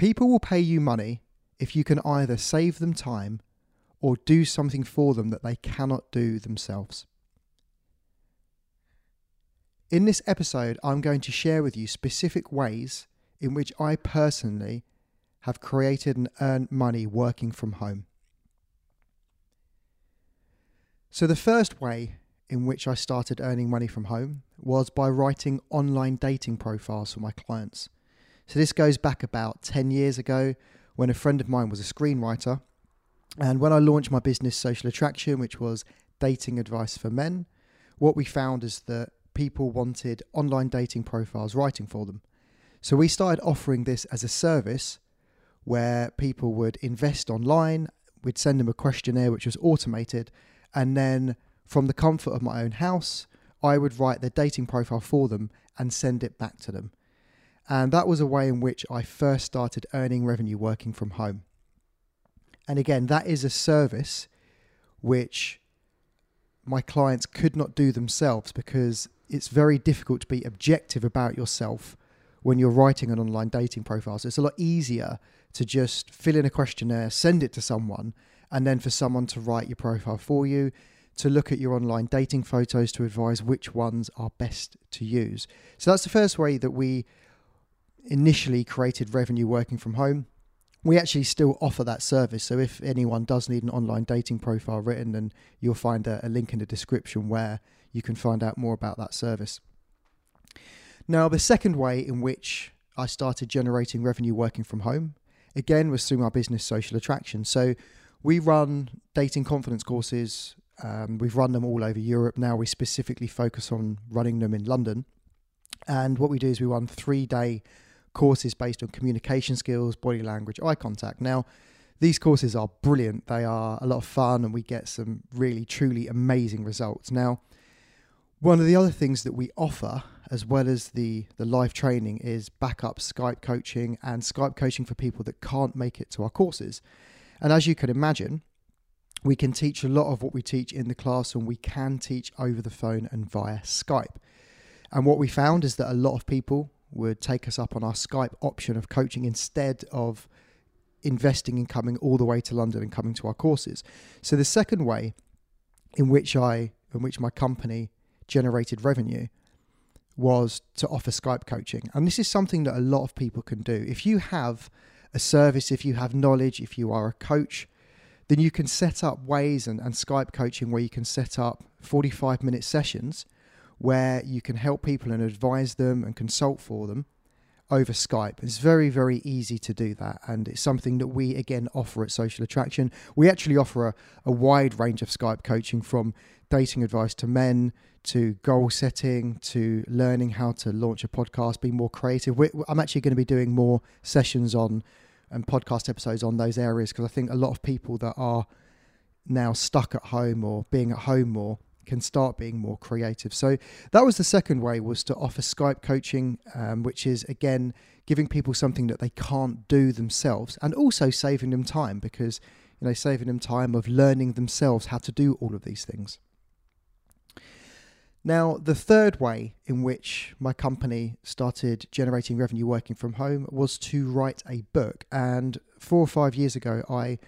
People will pay you money if you can either save them time or do something for them that they cannot do themselves. In this episode, I'm going to share with you specific ways in which I personally have created and earned money working from home. So, the first way in which I started earning money from home was by writing online dating profiles for my clients. So, this goes back about 10 years ago when a friend of mine was a screenwriter. And when I launched my business, Social Attraction, which was dating advice for men, what we found is that people wanted online dating profiles writing for them. So, we started offering this as a service where people would invest online. We'd send them a questionnaire which was automated and then from the comfort of my own house, I would write their dating profile for them and send it back to them. And that was a way in which I first started earning revenue working from home. And again, that is a service which my clients could not do themselves because it's very difficult to be objective about yourself when you're writing an online dating profile. So it's a lot easier to just fill in a questionnaire, send it to someone, and then for someone to write your profile for you, to look at your online dating photos to advise which ones are best to use. So that's the first way that we initially created revenue working from home. We actually still offer that service. So if anyone does need an online dating profile written, then you'll find a, a link in the description where you can find out more about that service. Now, the second way in which I started generating revenue working from home, again, was through my business social attraction. So we run dating confidence courses. Um, we've run them all over Europe. Now we specifically focus on running them in London. And what we do is we run three day courses based on communication skills, body language, eye contact. Now, these courses are brilliant. They are a lot of fun and we get some really, truly amazing results. Now, one of the other things that we offer, as well as the, the live training, is backup Skype coaching and Skype coaching for people that can't make it to our courses. And as you can imagine, we can teach a lot of what we teach in the class and we can teach over the phone and via Skype. And what we found is that a lot of people would take us up on our Skype option of coaching instead of investing in coming all the way to London and coming to our courses. So the second way in which I in which my company generated revenue was to offer Skype coaching. And this is something that a lot of people can do. If you have a service, if you have knowledge, if you are a coach, then you can set up ways and, and Skype coaching where you can set up 45 minute sessions where you can help people and advise them and consult for them over Skype. It's very, very easy to do that. And it's something that we, again, offer at Social Attraction. We actually offer a, a wide range of Skype coaching from dating advice to men to goal setting to learning how to launch a podcast, be more creative. We're, I'm actually going to be doing more sessions on and podcast episodes on those areas because I think a lot of people that are now stuck at home or being at home more can start being more creative. So that was the second way was to offer Skype coaching, um, which is again giving people something that they can't do themselves, and also saving them time because you know saving them time of learning themselves how to do all of these things. Now, the third way in which my company started generating revenue working from home was to write a book. And four or five years ago, I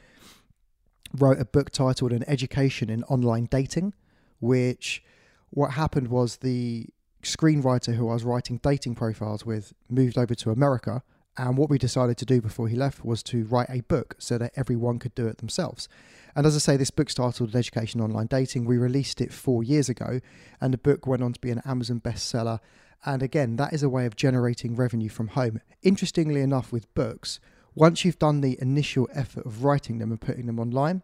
wrote a book titled An Education in Online Dating, which what happened was the screenwriter who I was writing dating profiles with moved over to America. And what we decided to do before he left was to write a book so that everyone could do it themselves. And as I say, this book's titled Education Online Dating. We released it four years ago, and the book went on to be an Amazon bestseller. And again, that is a way of generating revenue from home. Interestingly enough, with books, once you've done the initial effort of writing them and putting them online,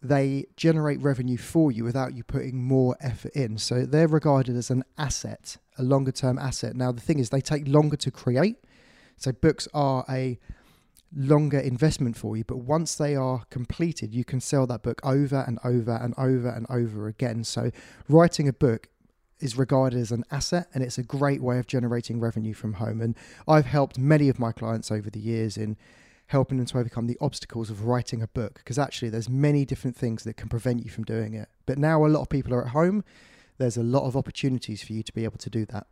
they generate revenue for you without you putting more effort in. So they're regarded as an asset, a longer term asset. Now, the thing is, they take longer to create. So books are a longer investment for you. But once they are completed, you can sell that book over and over and over and over again. So writing a book is regarded as an asset and it's a great way of generating revenue from home. And I've helped many of my clients over the years in helping them to overcome the obstacles of writing a book because actually there's many different things that can prevent you from doing it. But now a lot of people are at home, there's a lot of opportunities for you to be able to do that.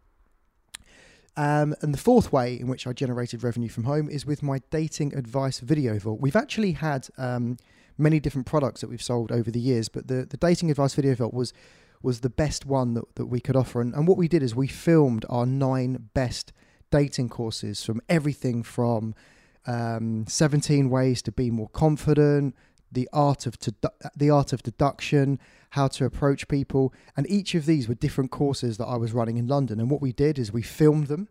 Um, and the fourth way in which I generated revenue from home is with my dating advice video vault. We've actually had um, many different products that we've sold over the years, but the, the dating advice video vault was was the best one that, that we could offer. And, and what we did is we filmed our nine best dating courses from everything from um, 17 ways to be more confident, the art of the art of deduction, how to approach people, and each of these were different courses that I was running in London. And what we did is we filmed them,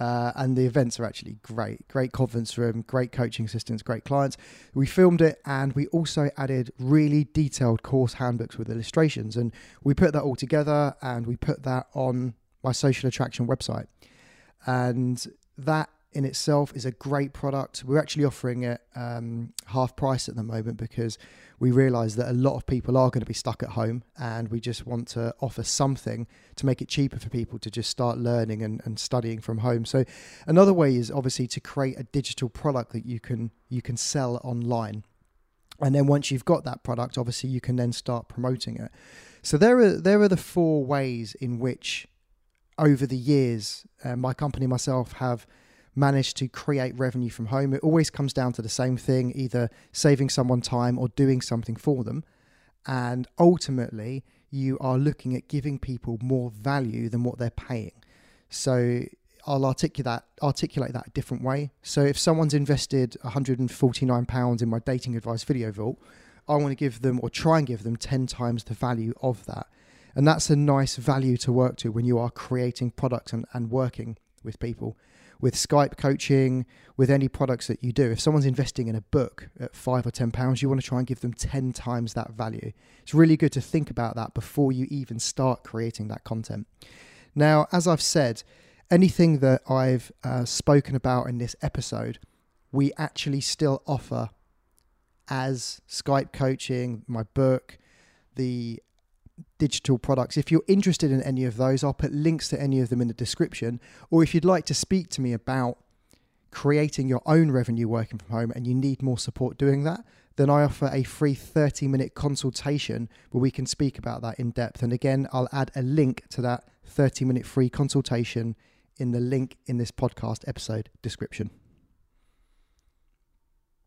uh, and the events are actually great. Great conference room, great coaching assistants, great clients. We filmed it, and we also added really detailed course handbooks with illustrations, and we put that all together, and we put that on my social attraction website, and that in itself is a great product. We're actually offering it um, half price at the moment because we realise that a lot of people are going to be stuck at home and we just want to offer something to make it cheaper for people to just start learning and, and studying from home. So another way is obviously to create a digital product that you can you can sell online. And then once you've got that product, obviously you can then start promoting it. So there are there are the four ways in which over the years uh, my company myself have manage to create revenue from home. It always comes down to the same thing either saving someone time or doing something for them. And ultimately, you are looking at giving people more value than what they're paying. So I'll articulate that, articulate that a different way. So if someone's invested £149 in my dating advice video vault, I want to give them or try and give them 10 times the value of that. And that's a nice value to work to when you are creating products and, and working with people with Skype coaching, with any products that you do. If someone's investing in a book at five or ten pounds, you want to try and give them 10 times that value. It's really good to think about that before you even start creating that content. Now, as I've said, anything that I've uh, spoken about in this episode, we actually still offer as Skype coaching, my book, the digital products. If you're interested in any of those, I'll put links to any of them in the description. Or if you'd like to speak to me about creating your own revenue working from home and you need more support doing that, then I offer a free 30 minute consultation where we can speak about that in depth. And again, I'll add a link to that 30 minute free consultation in the link in this podcast episode description.